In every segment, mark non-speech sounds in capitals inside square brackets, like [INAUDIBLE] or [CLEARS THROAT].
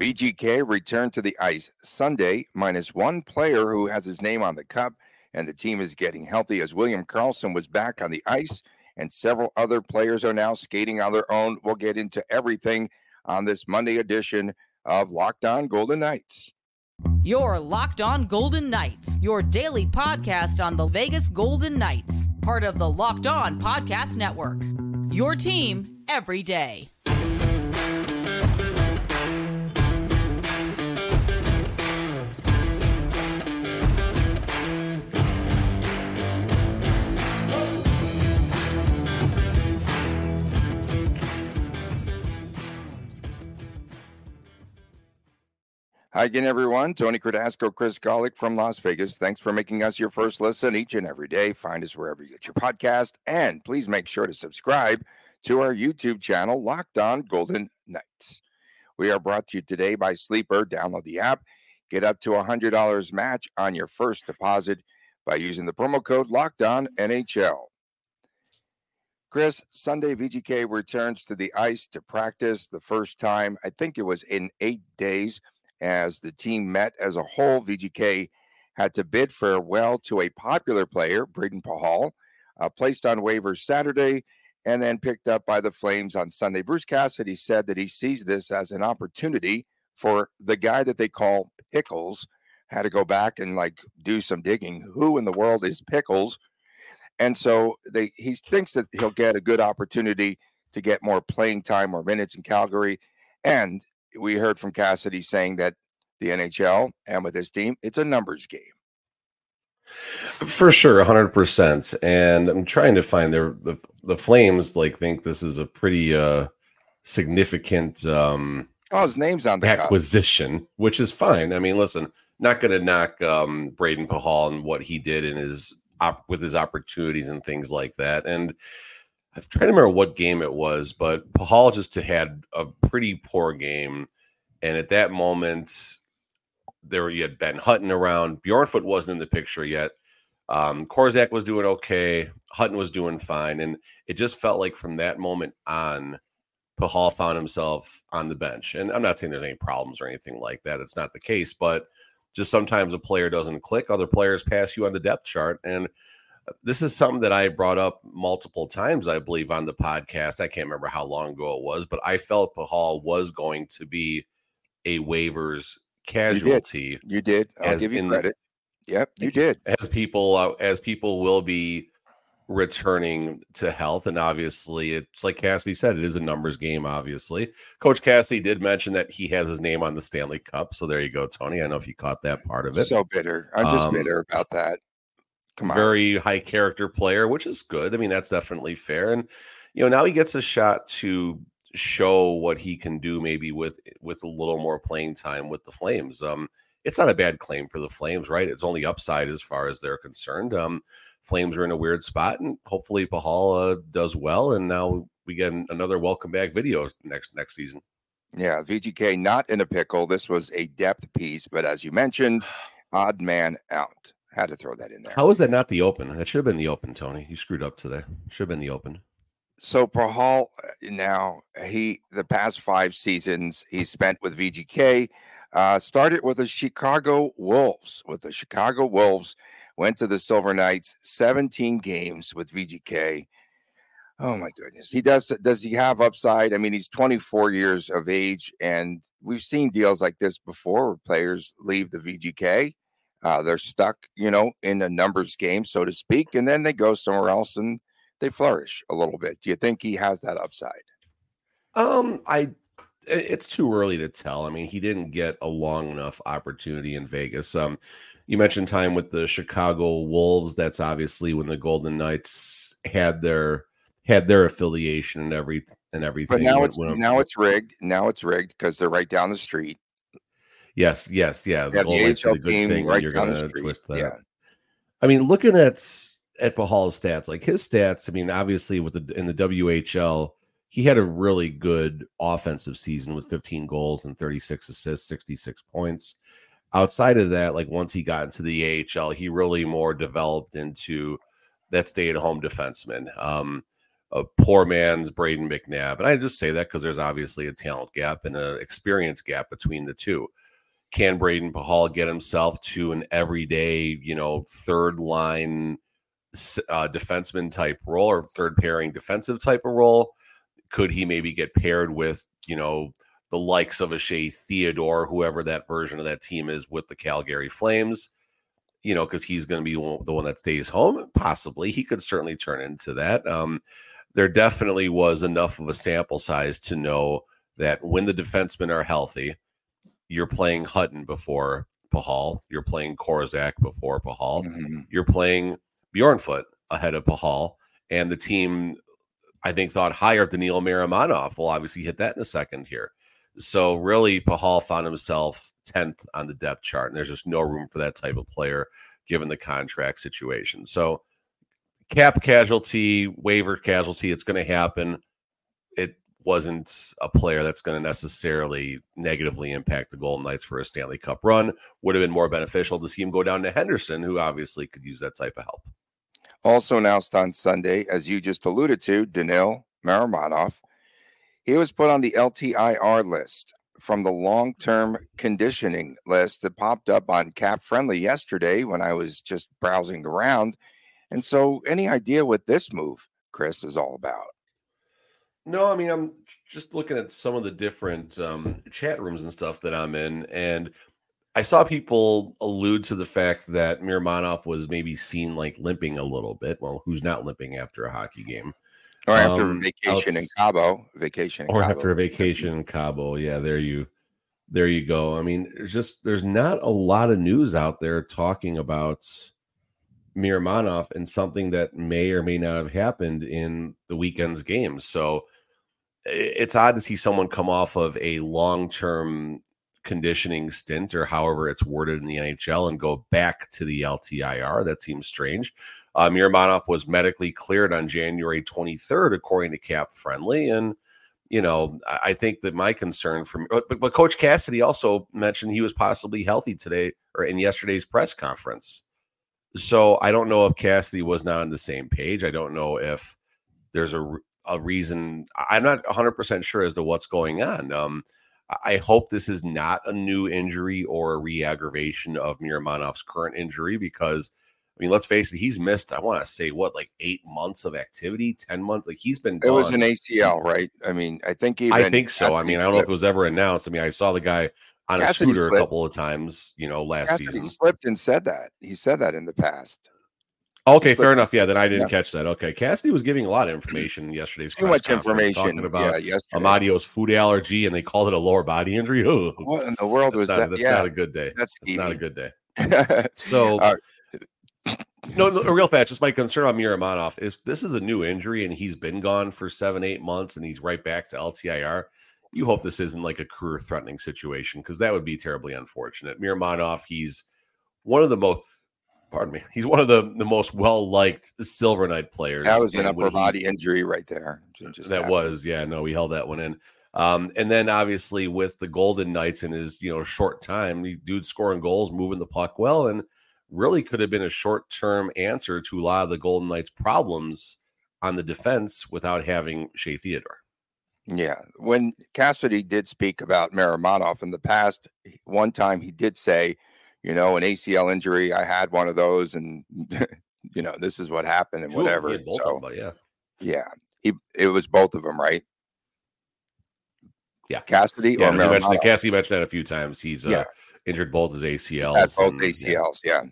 VGK returned to the ice Sunday, minus one player who has his name on the cup, and the team is getting healthy as William Karlsson was back on the ice, and several other players are now skating on their own. We'll get into everything on this Monday edition of Locked On Golden Knights. Your Locked On Golden Knights, your daily podcast on the Vegas Golden Knights, part of the Locked On Podcast Network. Your team every day. Hi again, everyone. Tony Cardasco, Chris Gawlik from Las Vegas. Thanks for making us your first listen each and every day. Find us wherever you get your podcast. And please make sure to subscribe to our YouTube channel, Locked On Golden Knights. We are brought to you today by Sleeper. Download the app. Get up to a $100 match on your first deposit by using the promo code Locked On NHL. Chris, Sunday VGK returns to the ice to practice the first time, I think it was in eight days as the team met as a whole. VGK had to bid farewell to a popular player, Brayden Pachal, uh, placed on waivers Saturday and then picked up by the Flames on Sunday. Bruce Cassidy said that he sees this as an opportunity for the guy that they call Pickles. Had to go back and like do some digging. Who in the world is Pickles? And so they he thinks that he'll get a good opportunity to get more playing time or minutes in Calgary. And we heard from Cassidy saying that the NHL and with his team, it's a numbers game. For sure, hundred percent. And I'm trying to find their the the Flames like think this is a pretty uh significant um oh his name's on the acquisition, cup. which is fine. I mean, listen, not going to knock um Brayden Pachal and what he did in his op- with his opportunities and things like that. And I'm trying to remember what game it was, but Pachal just had a pretty poor game. And at that moment, there you had Ben Hutton around. Bjornfot wasn't in the picture yet. Um, Korczak was doing okay. Hutton was doing fine. And it just felt like from that moment on, Pachal found himself on the bench. And I'm not saying there's any problems or anything like that. It's not the case, but just sometimes a player doesn't click. Other players pass you on the depth chart. And this is something that I brought up multiple times, I believe, on the podcast. I can't remember how long ago it was, but I felt Pachal was going to be a waivers casualty. You did. You did. I'll give you credit. The, yep, you did. As people, uh, as people will be returning to health, and obviously, it's like Cassidy said, it is a numbers game. Obviously, Coach Cassidy did mention that he has his name on the Stanley Cup. So there you go, Tony. I know if you caught that part of it. So bitter. I'm just um, bitter about that. On. Very high character player, which is good. I mean, that's definitely fair. And you know, now he gets a shot to show what he can do maybe with with a little more playing time with the Flames. Um it's not a bad claim for the Flames, right? It's only upside as far as they're concerned. Um Flames are in a weird spot and hopefully Pahala does well and now we get another welcome back video next next season. Yeah, VGK not in a pickle. This was a depth piece, but as you mentioned, [SIGHS] odd man out. Had to throw that in there. How was that not the open? That should have been the open, Tony. You screwed up today. Should have been the open. So Pachal uh, now he the past five seasons he spent with VGK. Uh, started with the Chicago Wolves. With the Chicago Wolves, went to the Silver Knights. 17 games with VGK. Oh my goodness. He does does he have upside? I mean, he's 24 years of age and we've seen deals like this before where players leave the VGK uh, they're stuck, you know, in a numbers game, so to speak, and then they go somewhere else and they flourish a little bit. Do you think he has that upside? Um, I it's too early to tell. I mean, he didn't get a long enough opportunity in Vegas. Um, you mentioned time with the Chicago Wolves. That's obviously when the Golden Knights had their had their affiliation and every and everything. But now it's now it's rigged. Now it's rigged because they're right down the street. Yes, yes, yeah. The, yeah, the AHL team right you're going to twist that. Yeah. I mean, looking at at Pachal's stats, like his stats. I mean, obviously with the in the WHL, he had a really good offensive season with 15 goals and 36 assists, 66 points. Outside of that, like once he got into the AHL, he really more developed into that stay-at-home defenseman. Um, a poor man's Brayden McNabb. And I just say that because there's obviously a talent gap and an experience gap between the two. Can Brayden Pachal get himself to an everyday, you know, third line uh, defenseman type role or third pairing defensive type of role? Could he maybe get paired with, you know, the likes of a Shea Theodore, whoever that version of that team is with the Calgary Flames? You know, because he's going to be the one that stays home. Possibly, he could certainly turn into that. Um, there definitely was enough of a sample size to know that when the defensemen are healthy, you're playing Hutton before Pachal, you're playing Korczak before Pachal, mm-hmm. you're playing Bjornfot ahead of Pachal, and the team I think thought higher of Neil Miromanov. We'll obviously hit that in a second here. So really, Pachal found himself 10th on the depth chart, and there's just no room for that type of player given the contract situation. So cap casualty, waiver casualty, it's going to happen. Wasn't a player that's going to necessarily negatively impact the Golden Knights for a Stanley Cup run. Would have been more beneficial to see him go down to Henderson, who obviously could use that type of help. Also announced on Sunday, as you just alluded to, Danil Miromanov. He was put on the LTIR list from the long term conditioning list that popped up on Cap Friendly yesterday when I was just browsing around. And so, any idea what this move, Chris, is all about? No, I mean, I'm just looking at some of the different um, chat rooms and stuff that I'm in, and I saw people allude to the fact that Miromanov was maybe seen like limping a little bit. Well, who's not limping after a hockey game? Or after um, a vacation in Cabo, vacation, or Cabo. after a vacation in Cabo. Yeah, there you, there you go. I mean, there's just there's not a lot of news out there talking about Miromanov and something that may or may not have happened in the weekend's games. So it's odd to see someone come off of a long term conditioning stint or however it's worded in the NHL and go back to the LTIR. That seems strange. Uh, Miromanov was medically cleared on January 23rd, according to Cap Friendly. And, you know, I think that my concern from, but, but Coach Cassidy also mentioned he was possibly healthy today or in yesterday's press conference. So I don't know if Cassidy was not on the same page. I don't know if there's a, a reason. I'm not 100% sure as to what's going on. Um, I hope this is not a new injury or a re aggravation of Miromanov's current injury because, I mean, let's face it, he's missed, I want to say, what, like eight months of activity, 10 months? Like he's been gone. It was an ACL, right? I mean, I think even. I think so. I mean, I don't know if it was ever announced. I mean, I saw the guy on Cassidy a scooter slipped. a couple of times, you know, last Cassidy season. slipped and said that. He said that in the past. Okay, fair enough. Yeah, then I didn't yeah. catch that. Okay, Cassidy was giving a lot of information yesterday's too much information talking about yeah, Amadio's food allergy, and they called it a lower body injury. Oh, what in the world was not, that? That's yeah. not a good day. That's, that's not a good day. [LAUGHS] so, uh, no, no, real fast. Just my concern on Miromanov is this is a new injury, and he's been gone for seven, eight months, and he's right back to LTIR. You hope this isn't like a career-threatening situation because that would be terribly unfortunate. Miromanov, he's one of the most pardon me. He's one of the, the most well liked Silver Knight players. That was an upper body injury right there. That happened. was, yeah, no, we held that one in. Um, and then obviously with the Golden Knights in his you know short time, the dude scoring goals, moving the puck well, and really could have been a short term answer to a lot of the Golden Knights' problems on the defense without having Shea Theodore. Yeah, when Cassidy did speak about Miromanov in the past, one time he did say you know, an ACL injury. I had one of those, and [LAUGHS] you know, this is what happened and whatever. so, them, yeah, yeah, he it was both of them, right? Yeah, Cassidy. Yeah, or mentioned Cassidy mentioned that a few times. He's uh, yeah. injured both his ACLs. both and, ACLs. Yeah. yeah.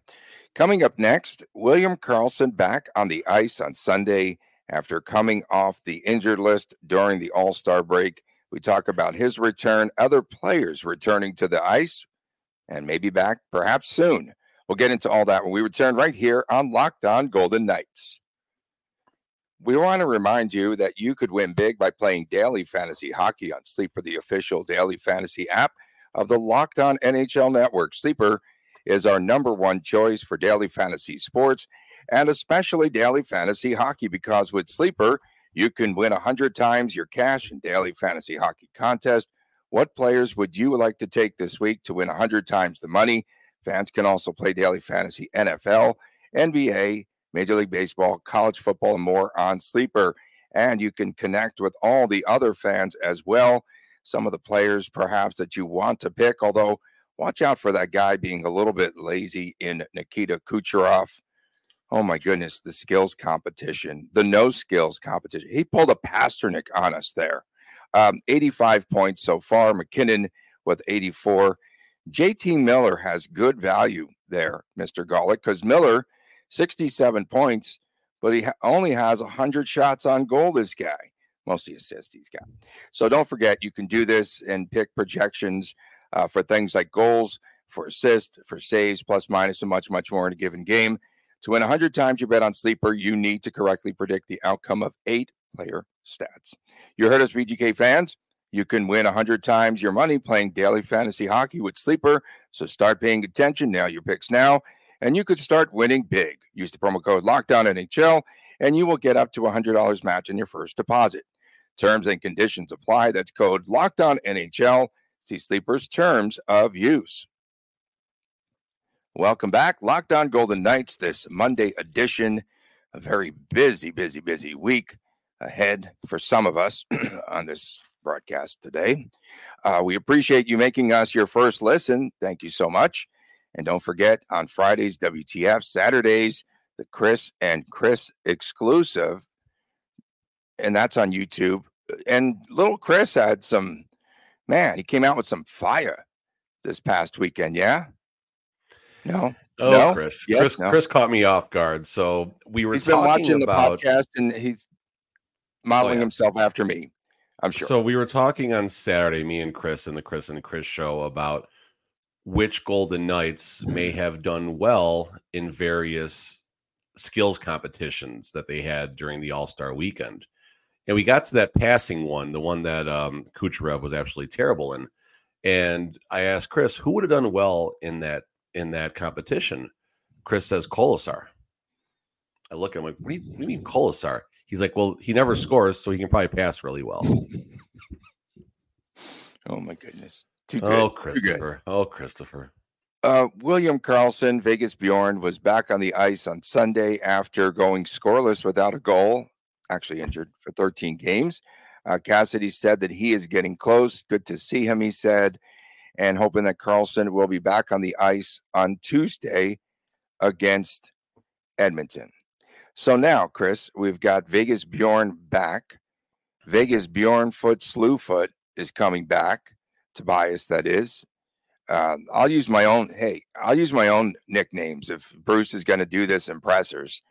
Coming up next, William Karlsson back on the ice on Sunday after coming off the injured list during the All Star break. We talk about his return, other players returning to the ice and maybe back perhaps soon. We'll get into all that when we return right here on Locked On Golden Knights. We want to remind you that you could win big by playing daily fantasy hockey on Sleeper, the official daily fantasy app of the Locked On NHL Network. Sleeper is our number one choice for daily fantasy sports and especially daily fantasy hockey because with Sleeper, you can win 100 times your cash in daily fantasy hockey contest what players would you like to take this week to win 100 times the money? Fans can also play daily fantasy NFL, NBA, Major League Baseball, college football, and more on Sleeper. and you can connect with all the other fans as well. Some of the players, perhaps, that you want to pick, although watch out for that guy being a little bit lazy in Nikita Kucherov. Oh my goodness, the skills competition, the no skills competition. He pulled a Pastrnak on us there. Um, 85 points so far. MacKinnon with 84. JT Miller has good value there, Mr. Gawlik, because Miller, 67 points, but he ha- only has 100 shots on goal, this guy. Mostly assists he's got. So don't forget, you can do this and pick projections uh, for things like goals, for assists, for saves, plus, minus, and much, much more in a given game. To win 100 times your bet on Sleeper, you need to correctly predict the outcome of eight player stats. You heard us, VGK fans. You can win 100 times your money playing daily fantasy hockey with Sleeper. So start paying attention now. Your picks now, and you could start winning big. Use the promo code Locked On NHL, and you will get up to $100 match in your first deposit. Terms and conditions apply. That's code Locked On NHL. See Sleeper's terms of use. Welcome back, Locked On Golden Knights. This Monday edition, a very busy, busy, busy week ahead for some of us [CLEARS THROAT] on this broadcast today. Uh, we appreciate you making us your first listen. Thank you so much. And don't forget on Fridays, WTF, Saturdays, the Chris and Chris exclusive. And that's on YouTube. And little Chris had some, man, he came out with some fire this past weekend. Yeah. No. Oh, no? Chris. Yes, Chris, no. Chris caught me off guard. So we were He's been watching about. the podcast and he's modeling yeah. himself after me. I'm sure. So we were talking on Saturday, me and Chris and the Chris and Chris show about which Golden Knights may have done well in various skills competitions that they had during the All Star weekend. And we got to that passing one, the one that um, Kucherov was absolutely terrible in. And I asked Chris, who would have done well in that in that competition? Chris says Kolesar. I look at him like, what do you, what do you mean Kolesar? He's like, well, he never scores, so he can probably pass really well. [LAUGHS] oh my goodness. Too good. Oh, Too good. Christopher. Oh, Christopher. Uh, William Karlsson, Vegas Bjorn, was back on the ice on Sunday after going scoreless without a goal, actually injured for 13 games. Uh, Cassidy said that he is getting close. Good to see him, he said, and hoping that Karlsson will be back on the ice on Tuesday against Edmonton. So now, Chris, we've got Vegas Bjorn back. Vegas Bjorn Foot Slewfoot is coming back. Tobias, that is. Uh, I'll use my own. Hey, I'll use my own nicknames if Bruce is going to do this in pressers.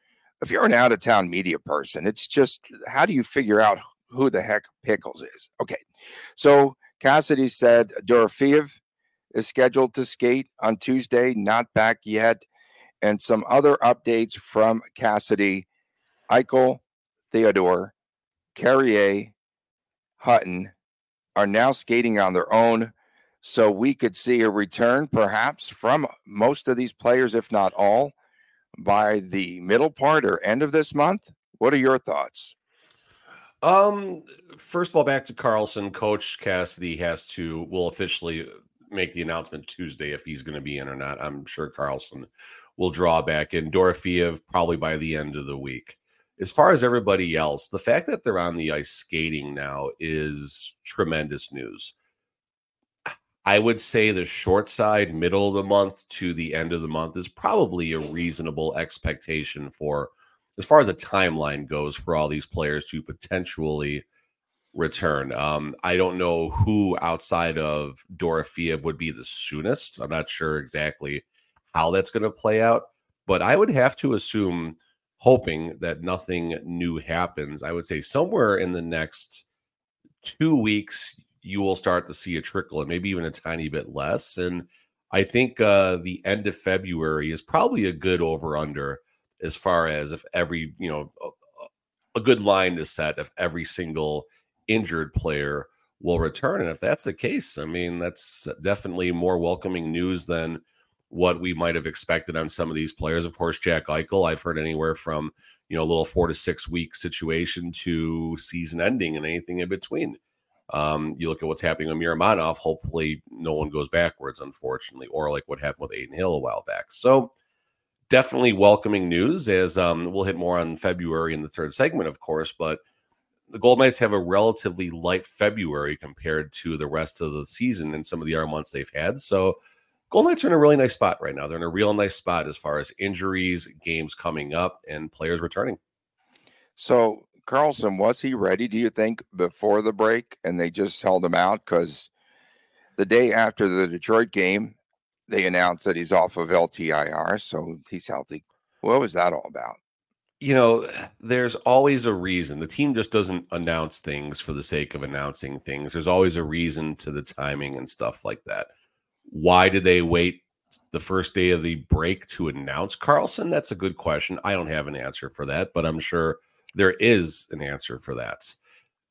If you're an out of town media person, it's just how do you figure out who the heck Pickles is? Okay, so Cassidy said Dorofeev is scheduled to skate on Tuesday, not back yet, and some other updates from Cassidy, Eichel, Theodore, Carrier, Hutton are now skating on their own. So we could see a return perhaps from most of these players, if not all, by the middle part or end of this month. What are your thoughts? Um, first of all, back to Karlsson. Coach Cassidy has to will officially make the announcement Tuesday if he's going to be in or not. I'm sure Karlsson will draw back in. Dorofeev probably by the end of the week. As far as everybody else, the fact that they're on the ice skating now is tremendous news. I would say the short side, middle of the month to the end of the month is probably a reasonable expectation for as far as a timeline goes for all these players to potentially return. Um, I don't know who outside of Dorofeev would be the soonest. I'm not sure exactly how that's going to play out, but I would have to assume, hoping that nothing new happens, I would say somewhere in the next two weeks, you will start to see a trickle and maybe even a tiny bit less. And I think uh, the end of February is probably a good over under as far as if every, you know, a, a good line is set if every single injured player will return. And if that's the case, I mean, that's definitely more welcoming news than what we might have expected on some of these players. Of course, Jack Eichel, I've heard anywhere from, you know, a little four to six week situation to season ending and anything in between. Um, you look at what's happening with Miromanov, hopefully no one goes backwards, unfortunately, or like what happened with Adin Hill a while back. So definitely welcoming news as um, we'll hit more on February in the third segment, of course, but the Gold Knights have a relatively light February compared to the rest of the season and some of the other months they've had. So Gold Knights are in a really nice spot right now. They're in a real nice spot as far as injuries, games coming up, and players returning. So Karlsson, was he ready, do you think, before the break? And they just held him out because the day after the Detroit game, they announced that he's off of LTIR, so he's healthy. What was that all about? You know, there's always a reason. The team just doesn't announce things for the sake of announcing things. There's always a reason to the timing and stuff like that. Why did they wait the first day of the break to announce Karlsson? That's a good question. I don't have an answer for that, but I'm sure there is an answer for that.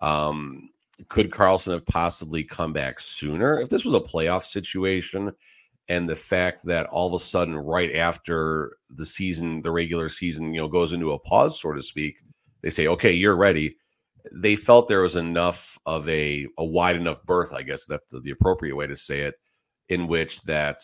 Um, could Karlsson have possibly come back sooner if this was a playoff situation? And the fact that all of a sudden, right after the season, the regular season, you know, goes into a pause, so to speak, they say, "Okay, you're ready." They felt there was enough of a a wide enough berth, I guess that's the, the appropriate way to say it, in which that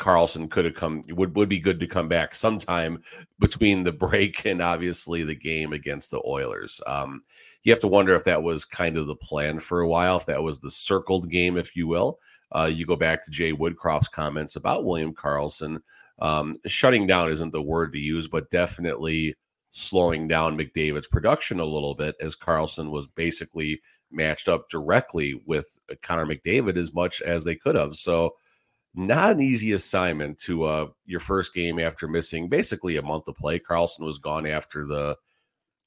Karlsson could have come would would be good to come back sometime between the [LAUGHS] break and obviously the game against the Oilers. Um, you have to wonder if that was kind of the plan for a while, if that was the circled game, if you will. Uh, you go back to Jay Woodcroft's comments about William Karlsson. Um, shutting down isn't the word to use, but definitely slowing down McDavid's production a little bit as Karlsson was basically matched up directly with Connor McDavid as much as they could have. So, not an easy assignment to uh, your first game after missing basically a month of play. Karlsson was gone after the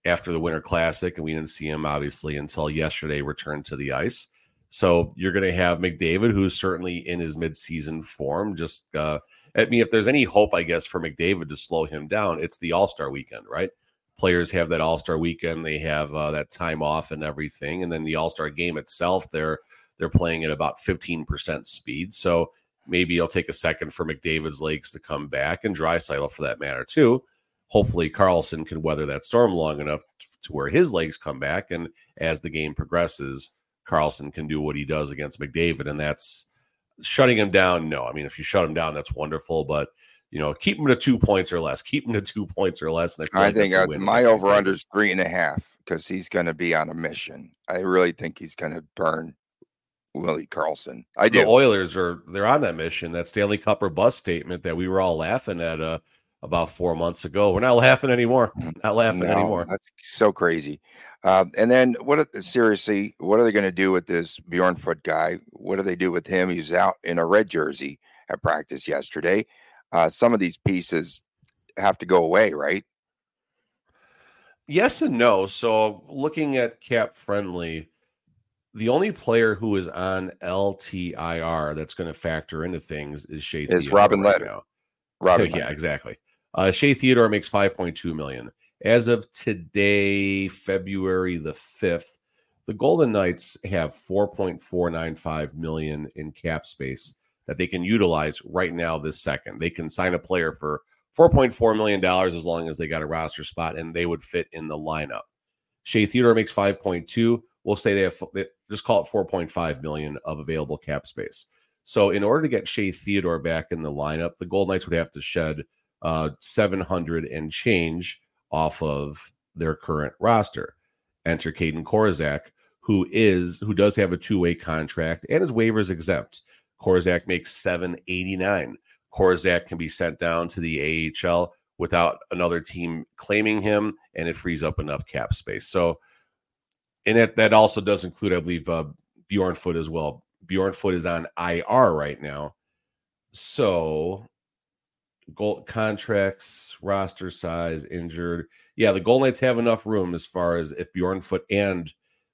after the Winter Classic, and we didn't see him obviously until yesterday returned to the ice. So you're going to have McDavid, who's certainly in his midseason form. Just, uh, I mean, if there's any hope, I guess, for McDavid to slow him down, it's the All Star weekend, right? Players have that All Star weekend, they have uh, that time off and everything, and then the All Star game itself, they're they're playing at about 15% speed. So maybe it'll take a second for McDavid's legs to come back, and Draisaitl for that matter too. Hopefully, Karlsson can weather that storm long enough to where his legs come back, and as the game progresses Karlsson can do what he does against McDavid, and that's shutting him down. No, I mean if you shut him down, that's wonderful, but you know, keep him to two points or less. Keep him to two [LAUGHS] points or less. And I, I like think uh, my over under is three and a half because he's going to be on a mission. I really think he's going to burn Willie Karlsson. I do. The Oilers are they're on that mission. That Stanley Cup or bust statement that we were all laughing at uh, about four months ago. We're not laughing anymore. Mm, not laughing no, anymore. That's so crazy. Uh, and then what? Are, seriously, what are they going to do with this Bjornfot guy? What do they do with him? He's out in a red jersey at practice yesterday. Uh, some of these pieces have to go away, right? Yes and no. So looking at cap friendly, the only player who is on LTIR that's going to factor into things is Shea. Is Robin right Lehner? Robin, [LAUGHS] yeah, exactly. Uh, Shea Theodore makes five point two million. As of today, February the 5th, the Golden Knights have 4.495 million in cap space that they can utilize right now this second. They can sign a player for 4.4 million dollars as long as they got a roster spot and they would fit in the lineup. Shea Theodore makes 5.2. We'll say they have they just call it 4.5 million of available cap space. So in order to get Shea Theodore back in the lineup, the Golden Knights would have to shed uh, 700 and change off of their current roster. Enter Kaedan Korczak, who is who does have a two-way contract and is waivers exempt. Korczak makes 789. Korczak can be sent down to the AHL without another team claiming him, and it frees up enough cap space. So, and that that also does include, I believe, uh, Bjornfot as well. Bjornfot is on IR right now, so gold contracts, roster size, injured. Yeah, the Golden Knights have enough room as far as if Bjornfot and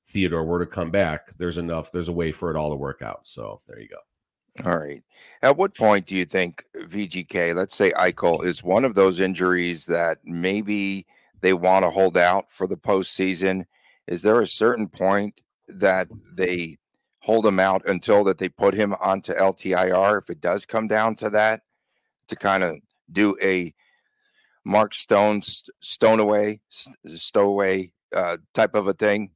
Theodore were to come back, there's enough, there's a way for it all to work out. So there you go. All right. At what point do you think VGK, let's say Eichel, is one of those injuries that maybe they want to hold out for the postseason? Is there a certain point that they hold him out until that they put him onto LTIR if it does come down to that? to kind of do a Mark Stone Stoneway stowaway uh, type of a thing?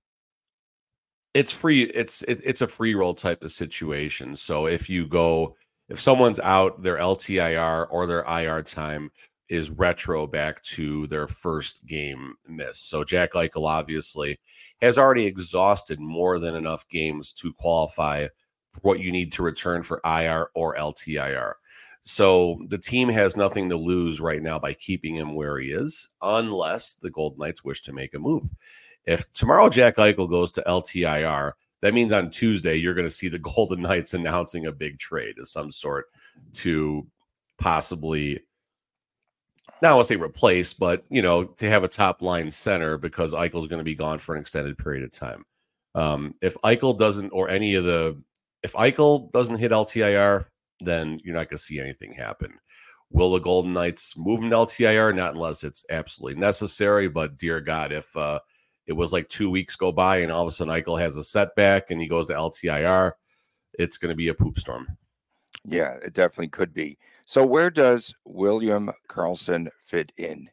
It's free. It's it, it's a free roll type of situation. So if you go, if someone's out their LTIR or their IR time, is retro back to their first game miss. So Jack Eichel obviously has already exhausted more than enough games to qualify for what you need to return for IR or LTIR. So the team has nothing to lose right now by keeping him where he is, unless the Golden Knights wish to make a move. If tomorrow Jack Eichel goes to LTIR, that means on Tuesday you're going to see the [LAUGHS] Golden Knights announcing a big trade of some sort to possibly now I want to say replace, but you know, to have a top line center because Eichel's going to be gone for an extended period of time. Um, if Eichel doesn't, or any of the, if Eichel doesn't hit LTIR, then you're not going to see anything happen. Will the Golden Knights move him to LTIR? Not unless it's absolutely necessary. But dear God, if uh, it was like two weeks go by and all of a sudden Eichel has a setback and he goes to LTIR, it's going to be a poop storm. Yeah, it definitely could be. So, where does William Karlsson fit in?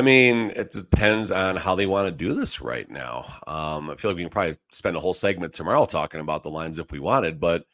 I mean, it depends on how they want to do this right now. Um, I feel like we can probably spend a whole segment tomorrow talking about the lines if we wanted, but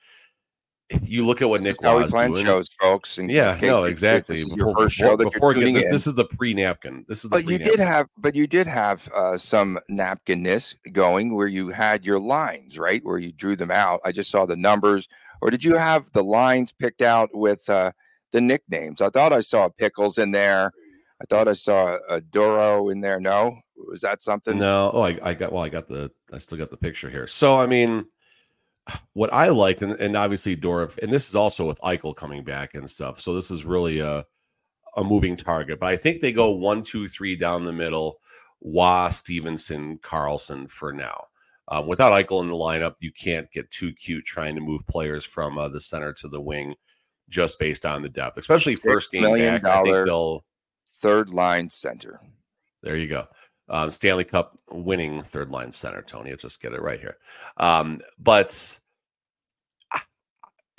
if you look at what Nick how we plan doing. shows, folks. And yeah, no, exactly. This your first show that before this, in. this is the pre napkin. This is. but you did have, but you did have uh, some napkinness going where you had your lines, right? Where you drew them out. I just saw the numbers, or did you have the lines picked out with uh, the nicknames? I thought I saw pickles in there. I thought I saw a Duro in there. No, was that something? No. Oh, I, I got. Well, I got the. I still got the picture here. So I mean what I liked, and, and obviously Dorf, and this is also with Eichel coming back and stuff. So this is really a a moving target. But I think they go one, two, three down the middle. Wah, Stephenson, Karlsson for now. Um, without Eichel in the lineup, you can't get too cute trying to move players from uh, the center to the wing just based on the depth, especially first game back. I think they'll third line center. There you go. Um, Stanley Cup winning third line center, Tony. I'll just get it right here. Um, but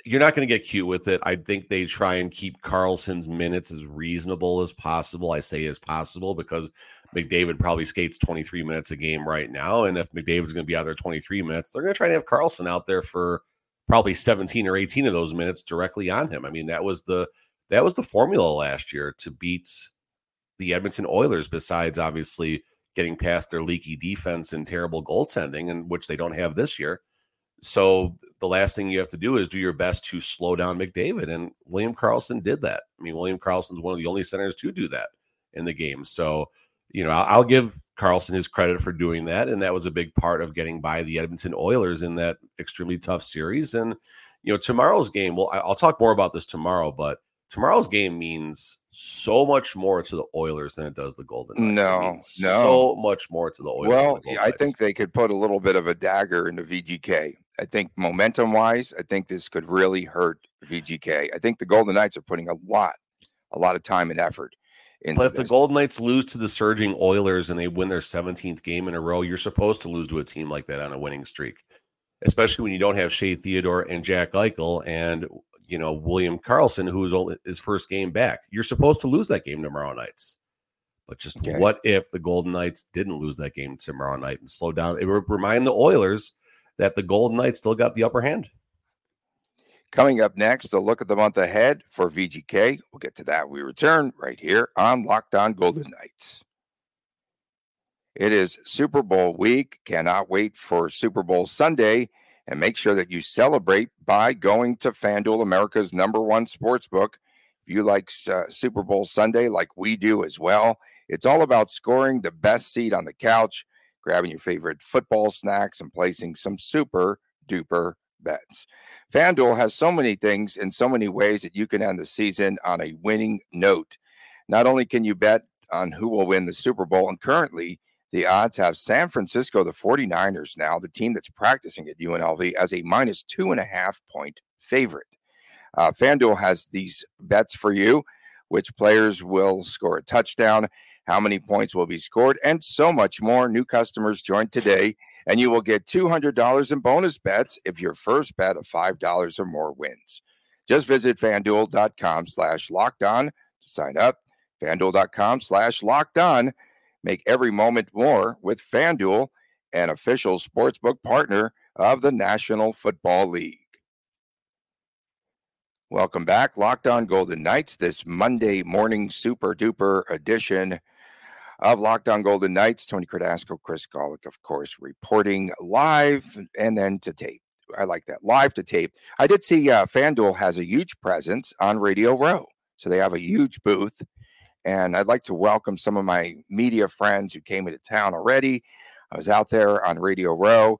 you're not going to get cute with it. I think they try and keep Karlsson's minutes as reasonable as possible. I say as possible because McDavid probably skates 23 minutes a game right now. And if McDavid's going to be out there 23 minutes, they're going to try to have Karlsson out there for probably 17 or 18 of those minutes directly on him. I mean, that was the that was the formula last year to beat the Edmonton Oilers, besides obviously getting past their leaky defense and terrible goaltending, and which they don't have this year. So the last thing you have to do is do your best to slow down McDavid, and William Karlsson did that. I mean, William Karlsson's one of the only centers to do that in the game. So, you know, I'll, I'll give Karlsson his credit for doing that, and that was a big part of getting by the Edmonton Oilers in that extremely tough series. And you know, tomorrow's game. Well, I'll talk more about this tomorrow, but tomorrow's game means so much more to the Oilers than it does the Golden Knights. No, no, so much more to the Oilers. Well, the I think they could put a little bit of a dagger into VGK. I think momentum wise, I think this could really hurt VGK. I think the Golden Knights are putting a lot, a lot of time and effort. But if this. the Golden Knights lose to the surging Oilers and they win their 17th game in a row, you're supposed to lose to a team like that on a winning streak especially when you don't have Shea Theodore and Jack Eichel. And you know William Karlsson, who is only his first game back. You're supposed to lose that game tomorrow nights. But just okay. what if the Golden Knights didn't lose that game tomorrow night and slow down? It would remind the Oilers that the Golden Knights still got the upper hand. Coming up next, a look at the month ahead for VGK. We'll get to that. We return right here on Locked On Golden Knights. It is Super Bowl week. Cannot wait for Super Bowl Sunday and make sure that you celebrate by going to FanDuel, America's number one sports book. If you like uh, Super Bowl Sunday, like we do as well, it's all about scoring the best seat on the couch, grabbing your favorite football snacks, and placing some super duper bets. FanDuel has so many things in so many ways that you can end the season on a winning note. Not only can you bet on who will win the Super Bowl, and currently the odds have San Francisco, the 49ers, now, the team that's practicing at UNLV, as a minus two and a half point favorite. Uh, FanDuel has these bets for you which players will score a touchdown, how many points will be scored, and so much more. New customers join today, and you will get $200 in bonus bets if your first bet of $5 or more wins. Just visit fanduel.com slash locked on to sign up. Fanduel.com slash locked on Make every moment more with FanDuel, an official sportsbook partner of the National Football League. Welcome back. Locked on Golden Knights, this Monday morning super duper edition of Locked on Golden Knights. Tony Cardasco, Chris Gawlik, of course, reporting live and then to tape. I like that live to tape. I did see uh, FanDuel has a huge presence on Radio Row. So they have a huge booth. And I'd like to welcome some of my media friends who came into town already. I was out there on Radio Row,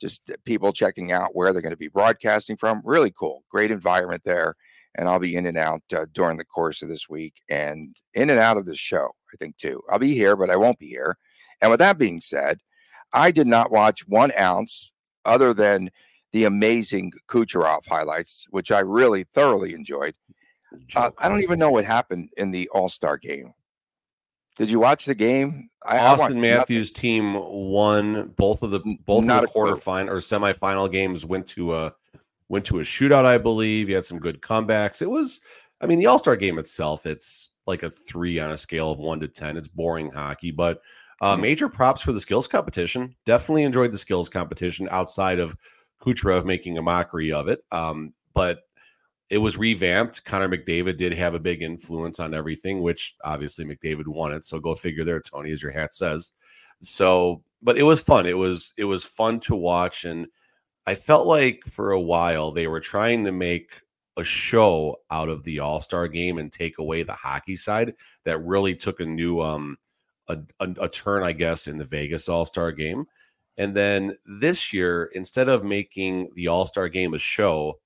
just people checking out where they're going to be broadcasting from. Really cool. Great environment there. And I'll be in and out uh, during the course of this week and in and out of the show, I think, too. I'll be here, but I won't be here. And with that being said, I did not watch one ounce other than the amazing Kucherov highlights, which I really thoroughly enjoyed. Uh, I don't even know what happened in the All Star game. Did you watch the game? I, Auston I Matthews' nothing. team won both of the both Not of the quarterfinal or semifinal games. Went to a went to a shootout, I believe. You had some good comebacks. It was, I mean, the All Star game itself. It's like a three on a scale of one to ten. It's boring hockey, but uh, mm-hmm. major props for the skills competition. Definitely enjoyed the skills competition outside of Kucherov making a mockery of it. Um, but it was revamped. Connor McDavid did have a big influence on everything, which obviously McDavid it. So go figure there, Tony, as your hat says. So, but it was fun. It was it was fun to watch, and I felt like for a while they were trying to make a show out of the All Star game and take away the hockey side. That really took a new um a, a, a turn, I guess, in the Vegas All Star game. And then this year, instead of making the All Star game a show,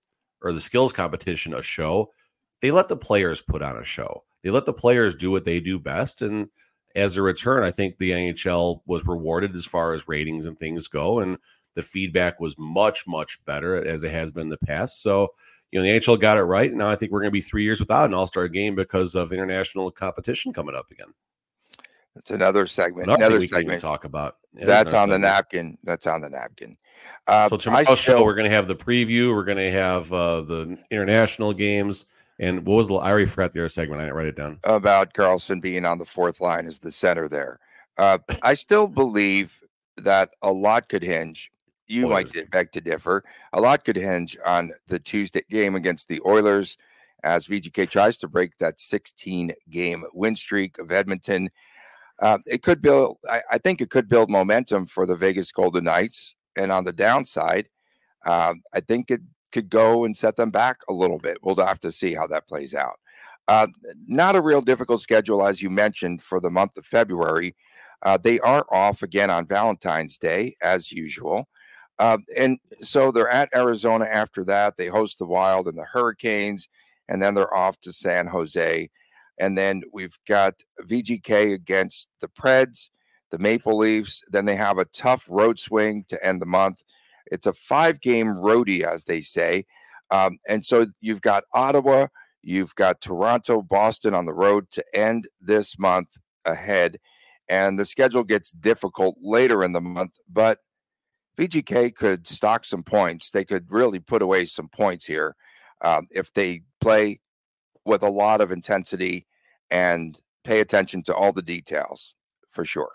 or the skills competition a show, they let the players put on a show. They let the players do what they do best. And as a return, I think the NHL was rewarded as far as ratings and things go. And the feedback was much, much better as it has been in the past. So, you know, the NHL got it right. Now I think we're going to be three years without an all star game because of international competition coming up again. That's another segment. Another, another segment talk about. Yeah, That's on segment. the napkin. That's on the napkin. Uh, so tomorrow's show, we're going to have the preview. We're going to have uh, the international games. And what was the? I already forgot the other segment. I didn't write it down. About Karlsson being on the fourth line as the center there. Uh, I still believe that a lot could hinge. You Oilers. might beg to differ. A lot could hinge on the Tuesday game against the Oilers as VGK tries to break that 16 game win streak of Edmonton. Uh, it could build, I, I, think it could build momentum for the Vegas Golden Knights. And on the downside, uh, I think it could go and set them back a little bit. We'll have to see how that plays out. Uh, not a real difficult schedule, as you mentioned, for the month of February. Uh, they are off again on Valentine's Day, as usual. Uh, and so they're at Arizona after that. They host the Wild and the Hurricanes, and then they're off to San Jose. And then we've got VGK against the Preds, the Maple Leafs. Then they have a tough road swing to end the month. It's a five game roadie, as they say. Um, and so you've got Ottawa, you've got Toronto, Boston on the road to end this month ahead. And the schedule gets difficult later in the month, but VGK could stock some points. They could really put away some points here um, if they play with a lot of intensity and pay attention to all the details for sure.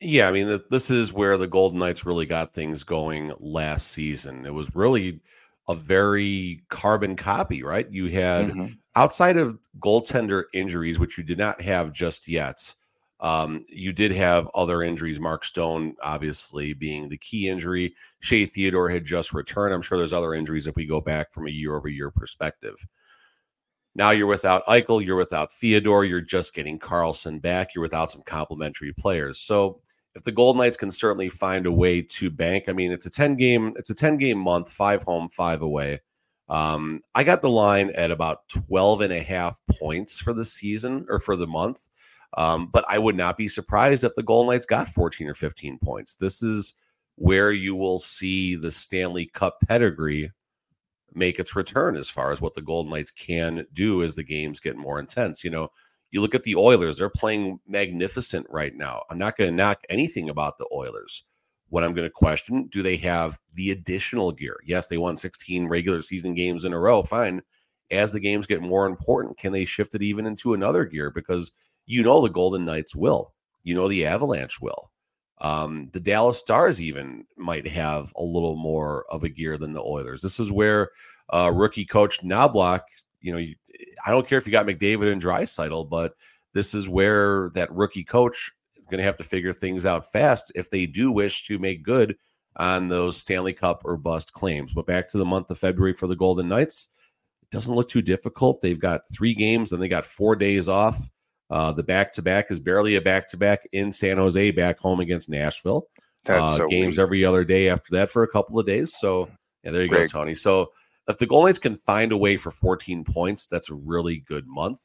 Yeah, I mean, this is where the Golden Knights really got things going last season. It was really a very carbon copy, right? You had mm-hmm. outside of goaltender injuries, which you did not have just yet. Um, you did have other injuries. Mark Stone, obviously, being the key injury. Shea Theodore had just returned. I'm sure there's other injuries if we go back from a year over year perspective. Now you're without Eichel, you're without Theodore, you're just getting Karlsson back, you're without some complementary players. So if the Golden Knights can certainly find a way to bank, I mean, it's a 10 game, it's a 10 game month, five home, five away. Um, I got the line at about 12 and a half points for the season or for the month. Um, but I would not be surprised if the Golden Knights got 14 or 15 points. This is where you will see the Stanley Cup pedigree make its return as far as what the Golden Knights can do as the games get more intense. You know, you look at the Oilers, they're playing magnificent right now. I'm not going to knock anything about the Oilers. What I'm going to question, do they have the additional gear? Yes, they won 16 regular season games in a row. Fine. As the games get more important, can they shift it even into another gear? Because you know the Golden Knights will. You know the Avalanche will. Um, the Dallas Stars even might have a little more of a gear than the Oilers. This is where uh, rookie coach Knoblauch, you know, you, I don't care if you got McDavid and Draisaitl, but this is where that rookie coach is going to have to figure things out fast if they do wish to make good on those Stanley Cup or bust claims. But back to the month of February for the Golden Knights, it doesn't look too difficult. They've got three games, then they got four days off. Uh, the back to back is barely a back to back in San Jose, back home against Nashville. Uh, so games weak. every other day after that for a couple of days. So, yeah, there you Great. go, Tony. So, if the Golden Knights can find a way for 14 points, that's a really good month.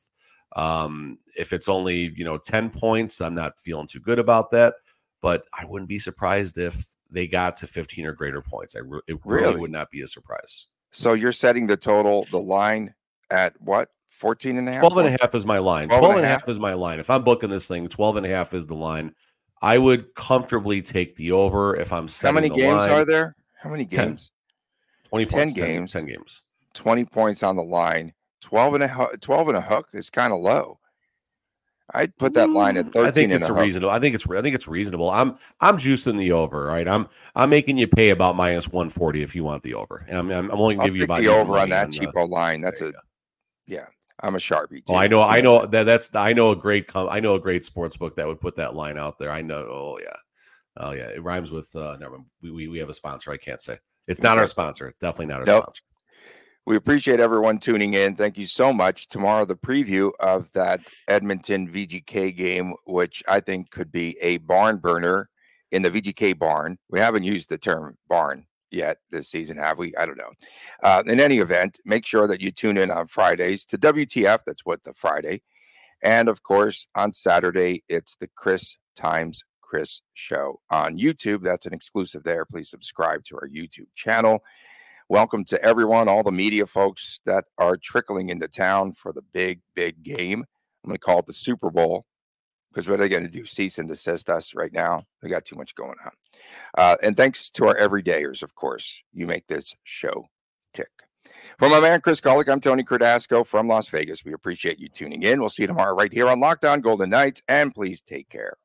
Um, if it's only you know 10 points, I'm not feeling too good about that. But I wouldn't be surprised if they got to 15 or greater points. I re- it really? really would not be a surprise. So you're setting the total, the line at what? 14 and a half? 12 and a half is my line. 12, 12 and a half. half is my line. If I'm booking this thing, 12 and a half is the line. I would comfortably take the over if I'm How many games line. are there? How many games? 10. 20 points. 10 games. 10, 10 games. 20 points on the line. 12 and a 12 and a hook is kind of low. I'd put that line at 13. I think it's reasonable. I think it's I think it's reasonable. I'm I'm juicing the over, right? I'm I'm making you pay about minus 140 if you want the over. And I'm I'm only give you about the over on that cheapo line. That's a yeah. I'm a sharpie. Too. Oh, I know. I know that that's I know a great com- I know a great sports book that would put that line out there. I know. Oh yeah. Oh yeah. It rhymes with uh never mind. We, we, we have a sponsor. I can't say. It's not our sponsor. It's definitely not our nope. sponsor. We appreciate everyone tuning in. Thank you so much. Tomorrow, the preview of that Edmonton VGK game, which I think could be a barn burner in the VGK barn. We haven't used the term barn yet this season, have we? I don't know. Uh, in any event, make sure that you tune in on Fridays to WTF. That's what the Friday. And of course, on Saturday, it's the Chris Times Chris show on YouTube. That's an exclusive there. Please subscribe to our YouTube channel. Welcome to everyone, all the media folks that are trickling into town for the big, big game. I'm going to call it the Super Bowl because what are they going to do? Cease and desist us right now? They got too much going on. Uh, and thanks to our everydayers, of course. You make this show tick. For my man Chris Gawlik, I'm Tony Cardasco from Las Vegas. We appreciate you tuning in. We'll see you tomorrow right here on Locked On Golden Knights, and please take care.